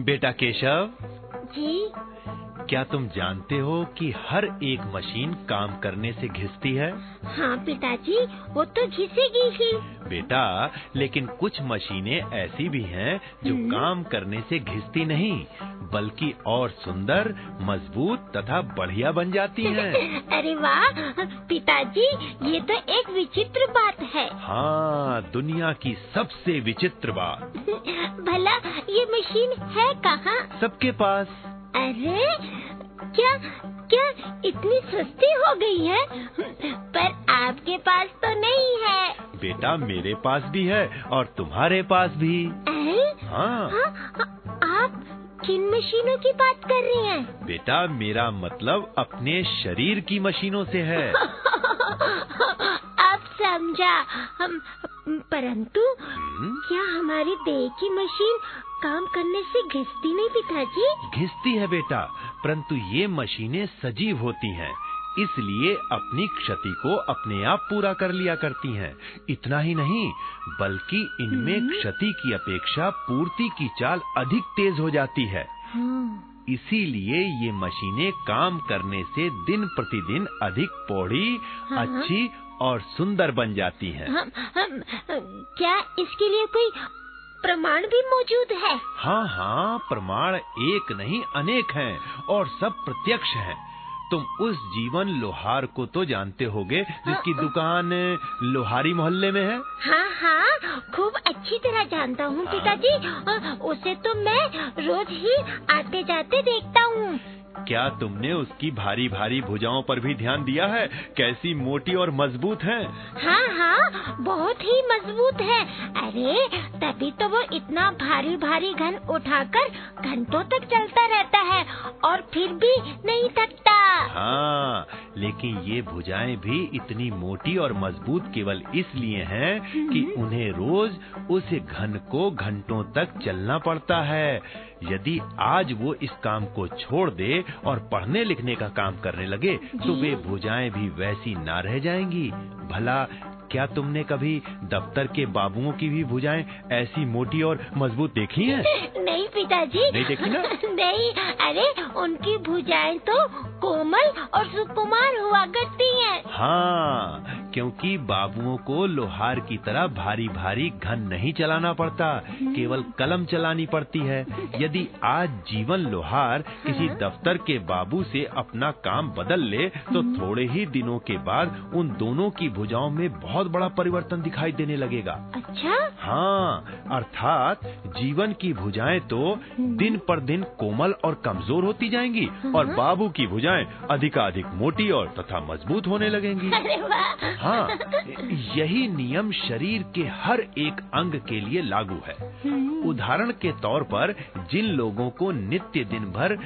बेटा केशव? जी? क्या तुम जानते हो कि हर एक मशीन काम करने से घिसती है? हाँ पिताजी वो तो घिसेगी ही। बेटा लेकिन कुछ मशीनें ऐसी भी हैं जो हम्म। काम करने से घिसती नहीं बल्कि और सुंदर मज़बूत तथा बढ़िया बन जाती हैं। अरे वाह पिताजी ये तो एक विचित्र बात है। हाँ दुनिया की सबसे विचित्र बात। भला ये मशीन है कहाँ? सबके पास। अरे क्या क्या इतनी सस्ती हो गई है? पर आपके पास तो नहीं है। बेटा मेरे पास भी है और तुम्हारे पास भी। हाँ। हाँ, आप किन मशीनों की बात कर रहे हैं? बेटा मेरा मतलब अपने शरीर की मशीनों से है। अब समझा। हम परंतु हम्म, क्या हमारी देह की मशीन काम करने से घिसती नहीं पिताजी? घिसती है बेटा परंतु ये मशीनें सजीव होती हैं इसलिए अपनी क्षति को अपने आप पूरा कर लिया करती हैं। इतना ही नहीं बल्कि इनमें हम्म। क्षति की अपेक्षा पूर्ति की चाल अधिक तेज हो जाती है। हाँ, इसीलिए ये मशीनें काम करने से दिन प्रतिदिन अधिक पौड़ी हाँ। अच्छी और सुंदर बन जाती हैं। हम, हम, क्या इसके लिए कोई प्रमाण भी मौजूद है। हाँ हाँ प्रमाण एक नहीं अनेक हैं और सब प्रत्यक्ष हैं। तुम उस जीवन लोहार को तो जानते होगे जिसकी दुकान लोहारी मोहल्ले में है। हाँ हाँ खूब अच्छी तरह जानता हूँ हाँ। पिताजी। उसे तो मैं रोज ही आते जाते देखता हूँ। क्या तुमने उसकी भारी भारी भुजाओं पर भी ध्यान दिया है? कैसी मोटी और मज़बूत है? हाँ हाँ बहुत ही मज़बूत है। अरे तभी तो वो इतना भारी भारी घन उठाकर घंटों तक चलता रहता है और फिर भी नहीं थकता। हाँ लेकिन ये भुजाएँ भी इतनी मोटी और मज़बूत केवल इसलिए हैं कि उन्हें रोज उस घन को घंटों तक चलना पड़ता है। यदि आज वो इस काम को छोड़ दे और पढ़ने लिखने का काम करने लगे तो वे भुजाएँ भी वैसी ना रह जाएँगी। भला क्या तुमने कभी दफ्तर के बाबुओं की भी भुजाएँ ऐसी मोटी और मज़बूत देखी हैं? नहीं पिताजी। नहीं देखी ना? नहीं। अरे उनकी भुजाएँ तो कोमल और सुकुमार हुआ करती हैं। हाँ क्योंकि बाबुओं को लोहार की तरह भारी भारी घन नहीं चलाना पड़ता केवल कलम चलानी पड़ती है। यदि आज जीवन लोहार किसी दफ्तर के बाबू से अपना काम बदल ले तो थोड़े ही दिनों के बाद उन दोनों की भुजाओं में बहुत बड़ा परिवर्तन दिखाई देने लगेगा। अच्छा? हाँ अर्थात जीवन की भुजाएँ तो दिन पर दिन कोमल और कमज़ोर होती जाएँगी और बाबू की भुजाएँ अधिकाधिक मोटी और तथा मज़बूत होने लगेंगी। हाँ। यही नियम शरीर के हर एक अंग के लिए लागू है। हम्म, उदाहरण के तौर पर जिन लोगों को नित्य दिन भर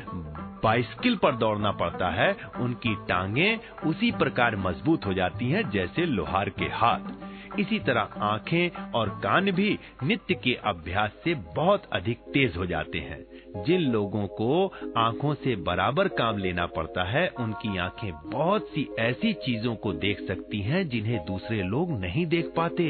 बाइसिकल पर दौड़ना पड़ता है उनकी टांगे उसी प्रकार मज़बूत हो जाती हैं जैसे लोहार के हाथ। इसी तरह आँखें और कान भी नित्य के अभ्यास से बहुत अधिक तेज हो जाते हैं। जिन लोगों को आँखों से बराबर काम लेना पड़ता है, उनकी आँखें बहुत सी ऐसी चीज़ों को देख सकती हैं जिन्हें दूसरे लोग नहीं देख पाते।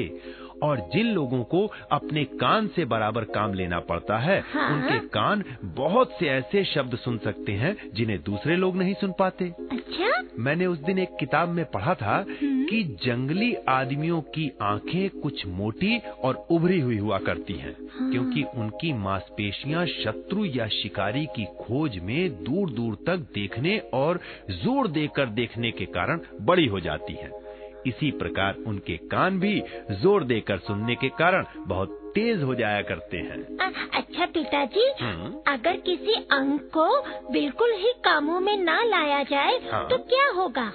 और जिन लोगों को अपने कान से बराबर काम लेना पड़ता है हाँ। उनके कान बहुत से ऐसे शब्द सुन सकते हैं जिन्हें दूसरे लोग नहीं सुन पाते अच्छा मैंने उस दिन एक किताब में पढ़ा था कि जंगली आदमियों की आँखें कुछ मोटी और उभरी हुई हुआ करती हैं हाँ। क्योंकि उनकी मांसपेशियाँ शत्रु या शिकारी की खोज में दूर दूर तक देखने और ज़ोर देकर देखने के कारण बड़ी हो जाती हैं इसी प्रकार उनके कान भी ज़ोर देकर सुनने के कारण बहुत तेज हो जाया करते हैं अ- अच्छा पिताजी हम्म। अगर किसी अंग को बिल्कुल ही कामों में ना लाया जाए हाँ। तो क्या होगा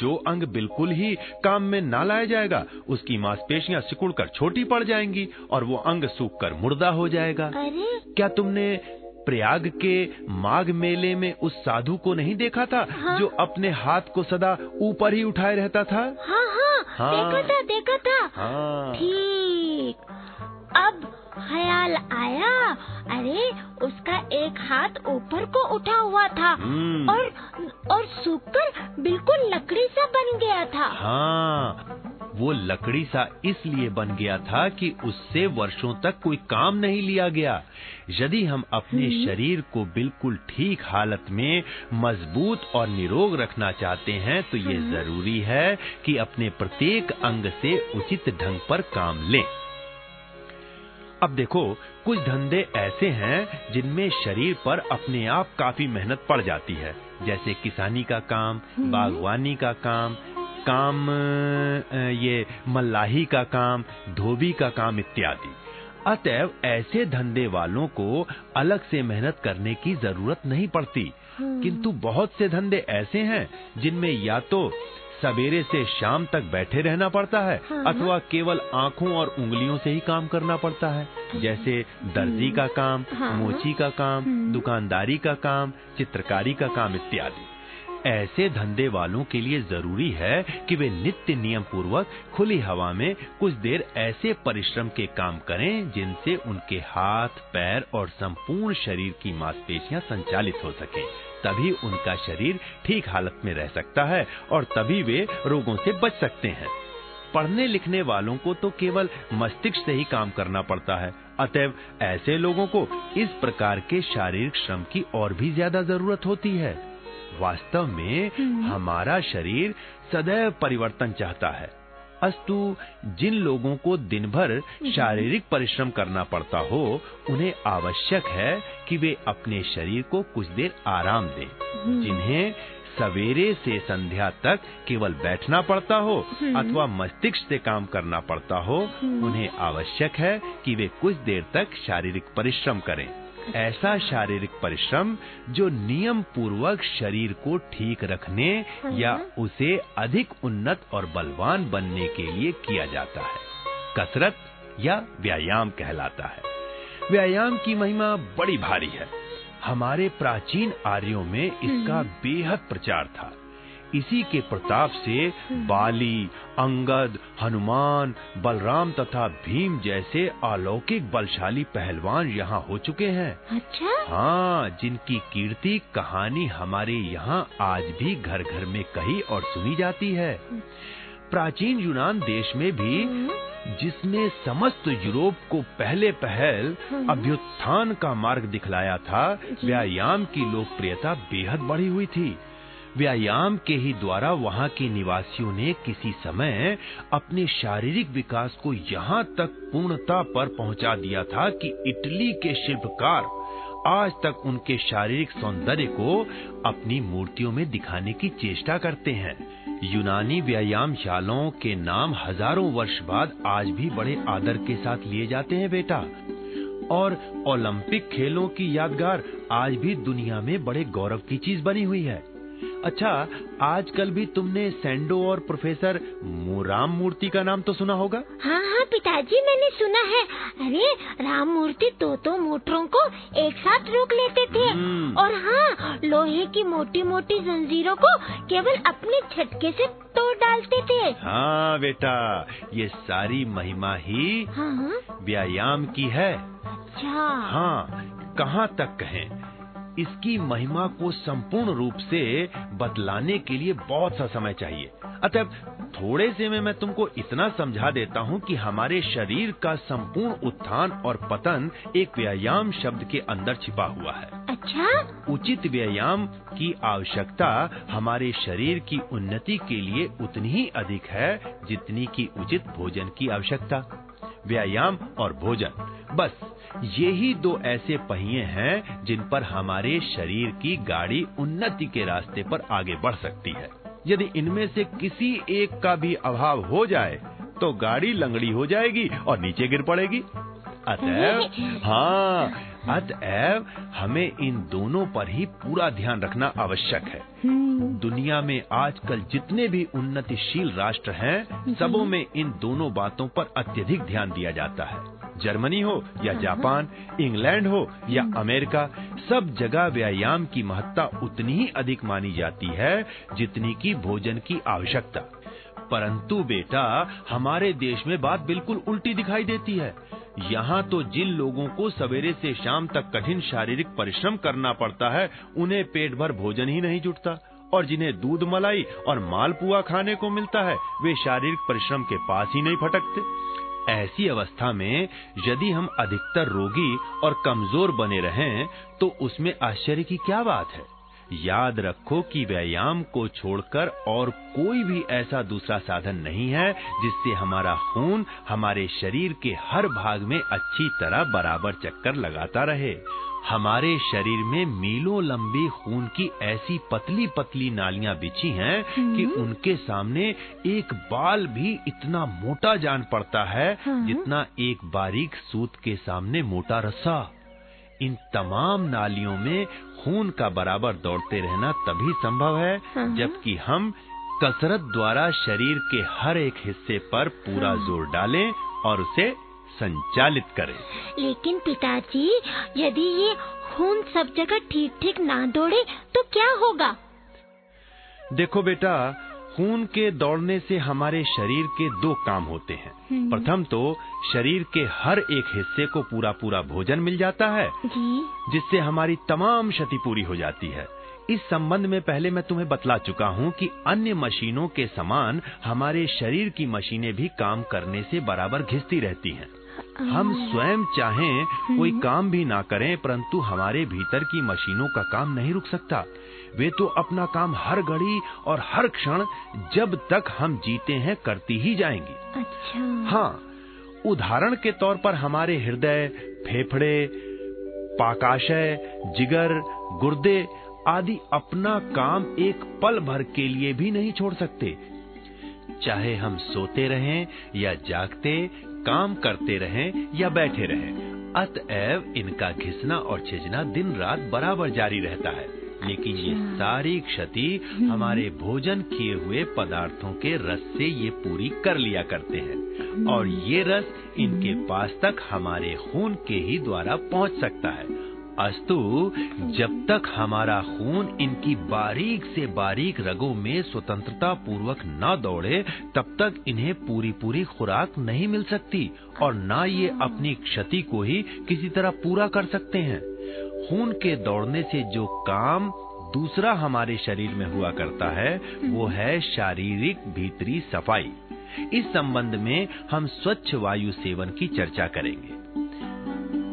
जो अंग बिल्कुल ही काम में ना लाया जाएगा उसकी मांसपेशियाँ सिकुड़कर छोटी पड़ जाएँगी और वो अंग सूखकर मुर्दा हो जाएगा अरे क्या तुमने प्रयाग के माघ मेले में उस साधु को नहीं देखा था हाँ। जो अपने हाथ को सदा ऊपर ही उठाए रहता था? हाँ हाँ, हाँ। देखा था देखा था। हाँ। ठीक। अब ख्याल आया। अरे उसका एक हाथ ऊपर को उठा हुआ था हम्म। और और सूखकर बिल्कुल लकड़ी सा बन गया था। हाँ। वो लकड़ी सा इसलिए बन गया था कि उससे वर्षों तक कोई काम नहीं लिया गया यदि हम अपने हम्म। शरीर को बिल्कुल ठीक हालत में मज़बूत और निरोग रखना चाहते हैं तो ये हम्म। ज़रूरी है कि अपने प्रत्येक अंग से उचित ढंग पर काम लें अब देखो कुछ धंधे ऐसे हैं जिनमें शरीर पर अपने आप काफ़ी मेहनत पड़ जाती है जैसे किसानी का काम हम्म। बागवानी का काम काम ये मल्लाही का काम धोबी का काम इत्यादि अतएव ऐसे धंधे वालों को अलग से मेहनत करने की ज़रूरत नहीं पड़ती हम्म। किंतु बहुत से धंधे ऐसे हैं जिनमें या तो सवेरे से शाम तक बैठे रहना पड़ता है हाँ। अथवा केवल आँखों और उंगलियों से ही काम करना पड़ता है जैसे दर्जी का काम हाँ। मोची का काम हम्म। दुकानदारी का काम चित्रकारी का काम इत्यादि ऐसे धंधे वालों के लिए ज़रूरी है कि वे नित्य नियम पूर्वक खुली हवा में कुछ देर ऐसे परिश्रम के काम करें जिनसे उनके हाथ, पैर और संपूर्ण शरीर की मांसपेशियाँ संचालित हो सके। तभी उनका शरीर ठीक हालत में रह सकता है और तभी वे रोगों से बच सकते हैं। पढ़ने लिखने वालों को तो केवल मस्तिष्क से ही काम करना पड़ता है। अतएव ऐसे लोगों को इस प्रकार के शारीरिक श्रम की और भी ज़्यादा ज़रूरत होती है। वास्तव में हम्म। हमारा शरीर सदैव परिवर्तन चाहता है अस्तु जिन लोगों को दिन भर शारीरिक परिश्रम करना पड़ता हो उन्हें आवश्यक है कि वे अपने शरीर को कुछ देर आराम दें हम्म। जिन्हें सवेरे से संध्या तक केवल बैठना पड़ता हो हम्म। अथवा मस्तिष्क से काम करना पड़ता हो हम्म। उन्हें आवश्यक है कि वे कुछ देर तक शारीरिक परिश्रम करें ऐसा शारीरिक परिश्रम जो नियम पूर्वक शरीर को ठीक रखने या उसे अधिक उन्नत और बलवान बनने के लिए किया जाता है। कसरत या व्यायाम कहलाता है। व्यायाम की महिमा बड़ी भारी है। हमारे प्राचीन आर्यों में इसका बेहद प्रचार था। इसी के प्रताप से बाली अंगद हनुमान बलराम तथा भीम जैसे अलौकिक बलशाली पहलवान यहाँ हो चुके हैं। अच्छा? हाँ जिनकी कीर्ति कहानी हमारे यहाँ आज भी घर घर में कही और सुनी जाती है। प्राचीन यूनान देश में भी जिसने समस्त यूरोप को पहले पहल अभ्युत्थान का मार्ग दिखलाया था व्यायाम की लोकप्रियता बेहद बढ़ी हुई थी। व्यायाम के ही द्वारा वहाँ के निवासियों ने किसी समय अपने शारीरिक विकास को यहाँ तक पूर्णता पर पहुँचा दिया था कि इटली के शिल्पकार आज तक उनके शारीरिक सौंदर्य को अपनी मूर्तियों में दिखाने की चेष्टा करते हैं। यूनानी व्यायाम व्यायामशालाओं के नाम हज़ारों वर्ष बाद आज भी बड़े आदर के साथ लिए जाते हैं बेटा। और ओलंपिक खेलों की यादगार आज भी दुनिया में बड़े गौरव की चीज़ बनी हुई है। अच्छा आजकल भी तुमने सैंडो और प्रोफेसर राम मूर्ति का नाम तो सुना होगा? हाँ हाँ पिताजी मैंने सुना है। अरे राम मूर्ति दो दो मोटरों को एक साथ रोक लेते थे। हम्म। और हाँ लोहे की मोटी मोटी जंजीरों को केवल अपने झटके से तोड़ डालते थे। हाँ बेटा ये सारी महिमा ही हाँ हाँ। व्यायाम की है। अच्छा। हाँ कहाँ तक कहें? इसकी महिमा को संपूर्ण रूप से बतलाने के लिए बहुत सा समय चाहिए। अतः थोड़े से में मैं तुमको इतना समझा देता हूँ कि हमारे शरीर का संपूर्ण उत्थान और पतन एक व्यायाम शब्द के अंदर छिपा हुआ है। अच्छा? उचित व्यायाम की आवश्यकता हमारे शरीर की उन्नति के लिए उतनी ही अधिक है जितनी की उचित भोजन की आवश्यकता। व्यायाम और भोजन बस। यही दो ऐसे पहिए हैं जिन पर हमारे शरीर की गाड़ी उन्नति के रास्ते पर आगे बढ़ सकती है। यदि इनमें से किसी एक का भी अभाव हो जाए तो गाड़ी लंगड़ी हो जाएगी और नीचे गिर पड़ेगी। अतएव हाँ अतएव हमें इन दोनों पर ही पूरा ध्यान रखना आवश्यक है। हम्म, दुनिया में आजकल जितने भी उन्नतिशील राष्ट्र हैं सबों में इन दोनों बातों पर अत्यधिक ध्यान दिया जाता है। जर्मनी हो या जापान, इंग्लैंड हो या अमेरिका, सब जगह व्यायाम की महत्ता उतनी ही अधिक मानी जाती है जितनी की भोजन की आवश्यकता। परंतु बेटा, हमारे देश में बात बिल्कुल उल्टी दिखाई देती है। यहाँ तो जिन लोगों को सवेरे से शाम तक कठिन शारीरिक परिश्रम करना पड़ता है, उन्हें पेट भर भोजन ही नहीं जुटता। और जिन्हें दूध मलाई और मालपुआ खाने को मिलता है, वे शारीरिक परिश्रम के पास ही नहीं फटकते। ऐसी अवस्था में यदि हम अधिकतर रोगी और कमज़ोर बने रहें तो उसमें आश्चर्य की क्या बात है? याद रखो कि व्यायाम को छोड़कर और कोई भी ऐसा दूसरा साधन नहीं है जिससे हमारा खून हमारे शरीर के हर भाग में अच्छी तरह बराबर चक्कर लगाता रहे। हमारे शरीर में मीलों लंबी खून की ऐसी पतली पतली नालियाँ बिछी हैं कि हम्म। उनके सामने एक बाल भी इतना मोटा जान पड़ता है हाँ। जितना एक बारीक सूत के सामने मोटा रस्सा इन तमाम नालियों में खून का बराबर दौड़ते रहना तभी संभव है हाँ। जबकि हम कसरत द्वारा शरीर के हर एक हिस्से पर पूरा हाँ। ज़ोर डालें और उसे संचालित करे। लेकिन पिताजी यदि ये खून सब जगह ठीक ठीक ना दौड़े तो क्या होगा? देखो बेटा खून के दौड़ने से हमारे शरीर के दो काम होते हैं। हम्म। प्रथम तो शरीर के हर एक हिस्से को पूरा पूरा भोजन मिल जाता है जी। जिससे हमारी तमाम क्षति पूरी हो जाती है। इस संबंध में पहले मैं तुम्हें बतला चुका हूँ कि अन्य मशीनों के समान हमारे शरीर की मशीनें भी काम करने से बराबर घिसती रहती हैं। हम स्वयं चाहें कोई काम भी ना करें परंतु हमारे भीतर की मशीनों का काम नहीं रुक सकता। वे तो अपना काम हर घड़ी और हर क्षण जब तक हम जीते हैं करती ही जाएँगी। अच्छा। हाँ उदाहरण के तौर पर हमारे हृदय फेफड़े पाकाशय जिगर गुर्दे आदि अपना काम एक पल भर के लिए भी नहीं छोड़ सकते। चाहे हम सोते रहें या जागते काम करते रहें या बैठे रहें। अतएव इनका घिसना और छिजना दिन रात बराबर जारी रहता है। लेकिन ये अच्छा। सारी क्षति हमारे भोजन किए हुए पदार्थों के रस से ये पूरी कर लिया करते हैं। और ये रस इनके पास तक हमारे खून के ही द्वारा पहुँच सकता है। अस्तु, जब तक हमारा खून इनकी बारीक से बारीक रगों में स्वतंत्रता पूर्वक न दौड़े, तब तक इन्हें पूरी पूरी खुराक नहीं मिल सकती और न ये अपनी क्षति को ही किसी तरह पूरा कर सकते हैं। खून के दौड़ने से जो काम दूसरा हमारे शरीर में हुआ करता है, वो है शारीरिक भीतरी सफ़ाई। इस संबंध में हम स्वच्छ वायु सेवन की चर्चा करेंगे।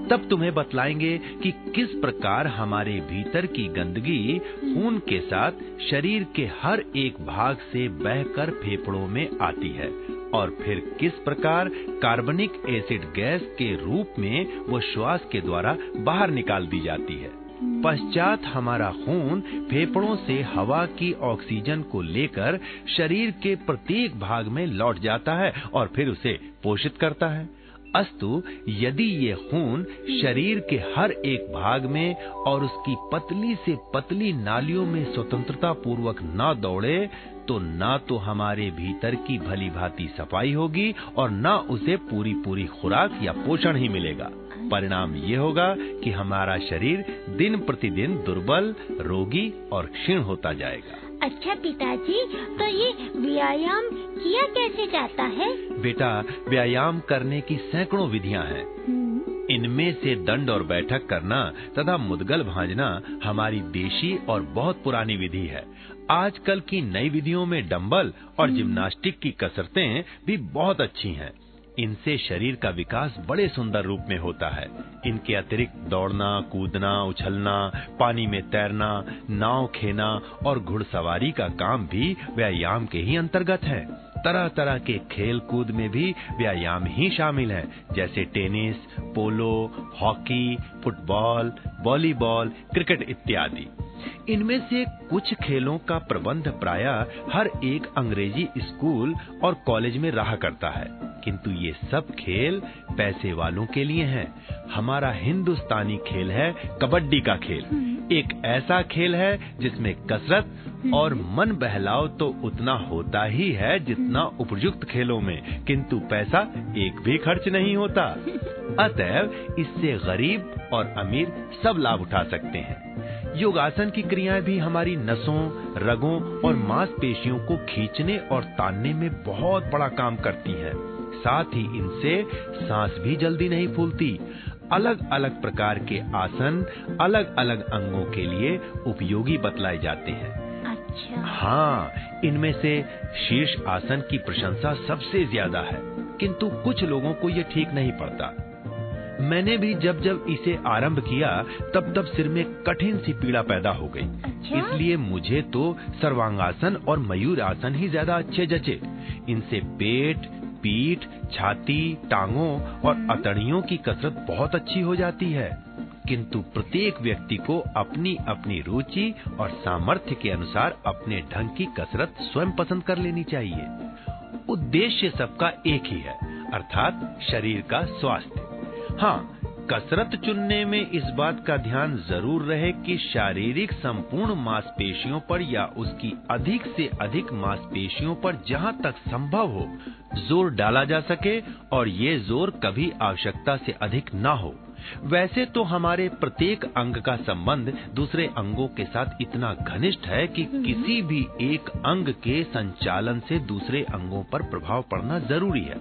तब तुम्हें बतलाएँगे कि किस प्रकार हमारे भीतर की गंदगी खून के साथ शरीर के हर एक भाग से बहकर फेफड़ों में आती है। और फिर किस प्रकार कार्बनिक एसिड गैस के रूप में वो श्वास के द्वारा बाहर निकाल दी जाती है। पश्चात हमारा खून फेफड़ों से हवा की ऑक्सीजन को लेकर शरीर के प्रत्येक भाग में लौट जाता है और फिर उसे पोषित करता है। अस्तु, यदि ये खून शरीर के हर एक भाग में और उसकी पतली से पतली नालियों में स्वतंत्रता पूर्वक न दौड़े तो ना तो हमारे भीतर की भली भांति सफ़ाई होगी और ना उसे पूरी पूरी खुराक या पोषण ही मिलेगा। परिणाम ये होगा कि हमारा शरीर दिन प्रतिदिन दुर्बल, रोगी और क्षीण होता जाएगा। अच्छा पिताजी तो ये व्यायाम किया कैसे जाता है? बेटा व्यायाम करने की सैकड़ों विधियाँ हैं। हम्म, इनमें से दंड और बैठक करना तथा मुदगल भांजना हमारी देशी और बहुत पुरानी विधि है। आजकल की नई विधियों में डंबल और जिम्नास्टिक की कसरतें भी बहुत अच्छी हैं। इनसे शरीर का विकास बड़े सुंदर रूप में होता है। इनके अतिरिक्त दौड़ना, कूदना, उछलना, पानी में तैरना, नाव खेना और घुड़सवारी का काम भी व्यायाम के ही अंतर्गत है। तरह तरह के खेल कूद में भी व्यायाम ही शामिल है, जैसे tennis, polo, hockey, football, volleyball, cricket इत्यादि। इनमें से कुछ खेलों का प्रबंध प्रायः हर एक अंग्रेज़ी स्कूल और कॉलेज में रहा करता है। किंतु ये सब खेल पैसे वालों के लिए हैं। हमारा हिंदुस्तानी खेल है कबड्डी का खेल। एक ऐसा खेल है जिसमें कसरत और मन बहलाव तो उतना होता ही है जितना उपयुक्त खेलों में। किंतु पैसा एक भी खर्च नहीं होता। अतएव इससे गरीब और अमीर सब लाभ उठा सकते हैं। योगासन की क्रियाएँ भी हमारी नसों रगों और मांसपेशियों को खींचने और तानने में बहुत बड़ा काम करती हैं। साथ ही इनसे सांस भी जल्दी नहीं फूलती। अलग अलग प्रकार के आसन अलग अलग अंगों के लिए उपयोगी बतलाए जाते हैं। अच्छा। हाँ इनमें से शीर्ष आसन की प्रशंसा सबसे ज़्यादा है किंतु कुछ लोगों को ये ठीक नहीं पड़ता। मैंने भी जब जब इसे आरंभ किया तब तब सिर में कठिन सी पीड़ा पैदा हो गई। अच्छा? इसलिए मुझे तो सर्वांगासन और मयूर आसन ही ज़्यादा अच्छे जचे। इनसे पेट पीठ छाती टांगों और अतड़ियों की कसरत बहुत अच्छी हो जाती है। किंतु प्रत्येक व्यक्ति को अपनी अपनी रुचि और सामर्थ्य के अनुसार अपने ढंग की कसरत स्वयं पसंद कर लेनी चाहिए। उद्देश्य सबका एक ही है अर्थात शरीर का स्वास्थ्य। हाँ कसरत चुनने में इस बात का ध्यान ज़रूर रहे कि शारीरिक संपूर्ण मांसपेशियों पर या उसकी अधिक से अधिक मांसपेशियों पर जहाँ तक संभव हो ज़ोर डाला जा सके और ये ज़ोर कभी आवश्यकता से अधिक ना हो। वैसे तो हमारे प्रत्येक अंग का संबंध दूसरे अंगों के साथ इतना घनिष्ठ है कि किसी भी एक अंग के संचालन से दूसरे अंगों पर प्रभाव पड़ना ज़रूरी है।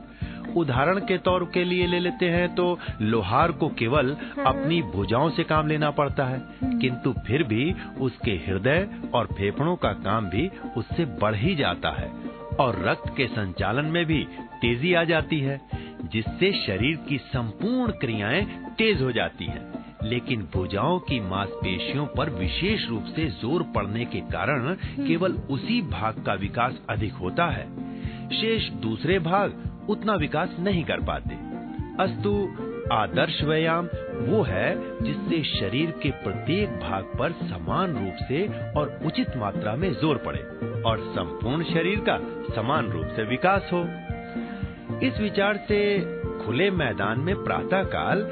उदाहरण के तौर के लिए ले लेते हैं तो लोहार को केवल अपनी भुजाओं से काम लेना पड़ता है। किंतु फिर भी उसके हृदय और फेफड़ों का काम भी उससे बढ़ ही जाता है और रक्त के संचालन में भी तेज़ी आ जाती है जिससे शरीर की संपूर्ण क्रियाएँ तेज हो जाती हैं। लेकिन भुजाओं की मांसपेशियों पर विशेष रूप से ज़ोर पड़ने के कारण केवल उसी भाग का विकास अधिक होता है। शेष दूसरे भाग उतना विकास नहीं कर पाते। अस्तु आदर्श व्यायाम वो है जिससे शरीर के प्रत्येक भाग पर समान रूप से और उचित मात्रा में ज़ोर पड़े और संपूर्ण शरीर का समान रूप से विकास हो। इस विचार से खुले मैदान में प्रातः काल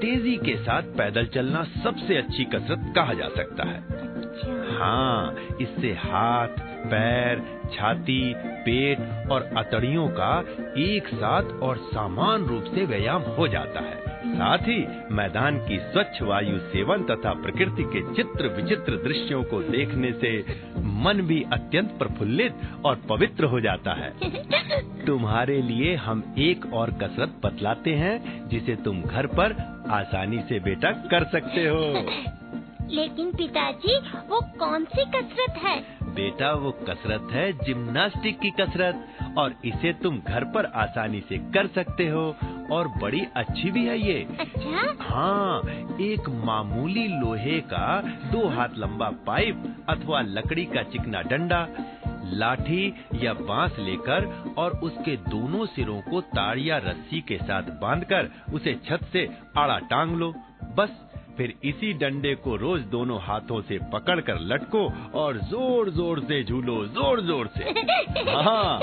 तेज़ी के साथ पैदल चलना सबसे अच्छी कसरत कहा जा सकता है। अच्छा। हाँ इससे हाथ पैर छाती पेट और अतड़ियों का एक साथ और समान रूप से व्यायाम हो जाता है। साथ ही मैदान की स्वच्छ वायु सेवन तथा प्रकृति के चित्र विचित्र दृश्यों को देखने से मन भी अत्यंत प्रफुल्लित और पवित्र हो जाता है। तुम्हारे लिए हम एक और कसरत बतलाते हैं जिसे तुम घर पर आसानी से बेटा कर सकते हो। लेकिन पिताजी वो कौन सी कसरत है? बेटा वो कसरत है जिम्नास्टिक की कसरत और इसे तुम घर पर आसानी से कर सकते हो और बड़ी अच्छी भी है ये। अच्छा? हाँ एक मामूली लोहे का दो हाथ लंबा पाइप अथवा लकड़ी का चिकना डंडा लाठी या बाँस लेकर और उसके दोनों सिरों को तार या रस्सी के साथ बांधकर उसे छत से आड़ा टांग लो। बस फिर इसी डंडे को रोज दोनों हाथों से पकड़कर लटको और ज़ोर ज़ोर से झूलो ज़ोर ज़ोर से। हाँ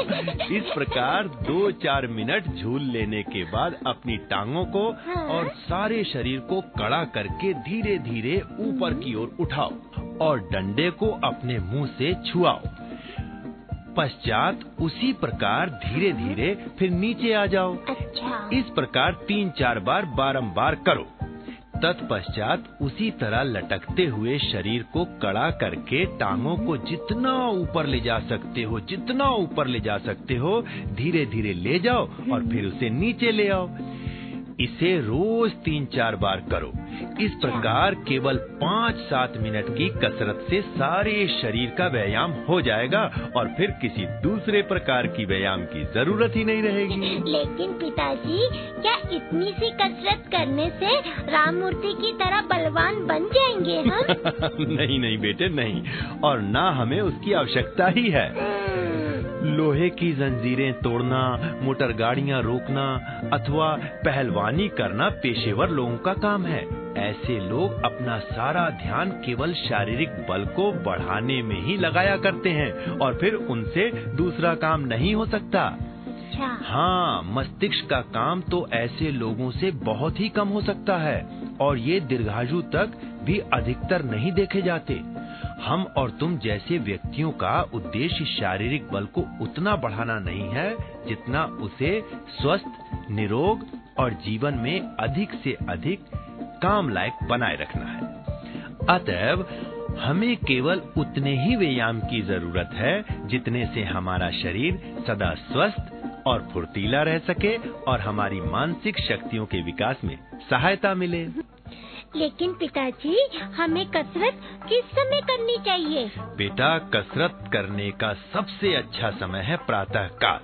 इस प्रकार दो चार मिनट झूल लेने के बाद अपनी टांगों को और सारे शरीर को कड़ा करके धीरे धीरे ऊपर की ओर उठाओ और डंडे को अपने मुँह से छुआओ। पश्चात उसी प्रकार धीरे धीरे फिर नीचे आ जाओ। अच्छा। इस प्रकार तीन चार बार बारंबार करो। तत्पश्चात उसी तरह लटकते हुए शरीर को कड़ा करके टांगों को जितना ऊपर ले जा सकते हो, जितना ऊपर ले जा सकते हो धीरे धीरे ले जाओ और फिर उसे नीचे ले आओ। इसे रोज तीन चार बार करो। इस प्रकार केवल पाँच सात मिनट की कसरत से सारे शरीर का व्यायाम हो जाएगा और फिर किसी दूसरे प्रकार की व्यायाम की ज़रूरत ही नहीं रहेगी। लेकिन पिताजी क्या इतनी सी कसरत करने से राम मूर्ति की तरह बलवान बन जाएँगे हम? नहीं नहीं बेटे नहीं। और ना हमें उसकी आवश्यकता ही है। लोहे की जंजीरें तोड़ना मोटर गाड़ियाँ रोकना अथवा पहलवानी करना पेशेवर लोगों का काम है। ऐसे लोग अपना सारा ध्यान केवल शारीरिक बल को बढ़ाने में ही लगाया करते हैं और फिर उनसे दूसरा काम नहीं हो सकता। अच्छा। हाँ मस्तिष्क का काम तो ऐसे लोगों से बहुत ही कम हो सकता है और ये दीर्घायु तक भी अधिकतर नहीं देखे जाते। हम और तुम जैसे व्यक्तियों का उद्देश्य शारीरिक बल को उतना बढ़ाना नहीं है, जितना उसे स्वस्थ, निरोग और जीवन में अधिक से अधिक काम लायक बनाए रखना है। अतएव, हमें केवल उतने ही व्यायाम की ज़रूरत है, जितने से हमारा शरीर सदा स्वस्थ और फुर्तीला रह सके और हमारी मानसिक शक्तियों के विकास में सहायता मिले। लेकिन पिताजी हमें कसरत किस समय करनी चाहिए? बेटा कसरत करने का सबसे अच्छा समय है प्रातः काल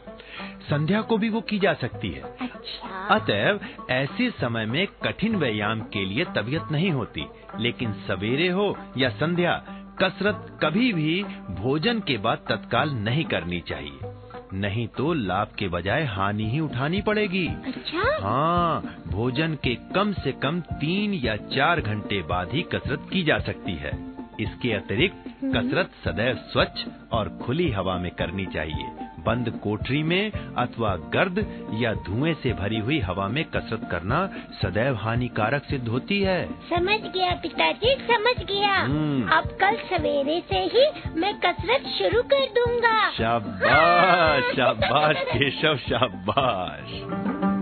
संध्या को भी वो की जा सकती है। अच्छा। अतएव ऐसे समय में कठिन व्यायाम के लिए तबीयत नहीं होती। लेकिन सवेरे हो या संध्या कसरत कभी भी भोजन के बाद तत्काल नहीं करनी चाहिए। नहीं तो लाभ के बजाय हानि ही उठानी पड़ेगी। अच्छा? हाँ भोजन के कम से कम तीन या चार घंटे बाद ही कसरत की जा सकती है। इसके अतिरिक्त कसरत सदैव स्वच्छ और खुली हवा में करनी चाहिए। बंद कोठरी में अथवा गर्द या धुएँ से भरी हुई हवा में कसरत करना सदैव हानिकारक सिद्ध होती है। समझ गया पिताजी समझ गया। हम्म। अब कल सवेरे से ही मैं कसरत शुरू कर दूँगा। शाबाश शाबाश केशव शाबाश।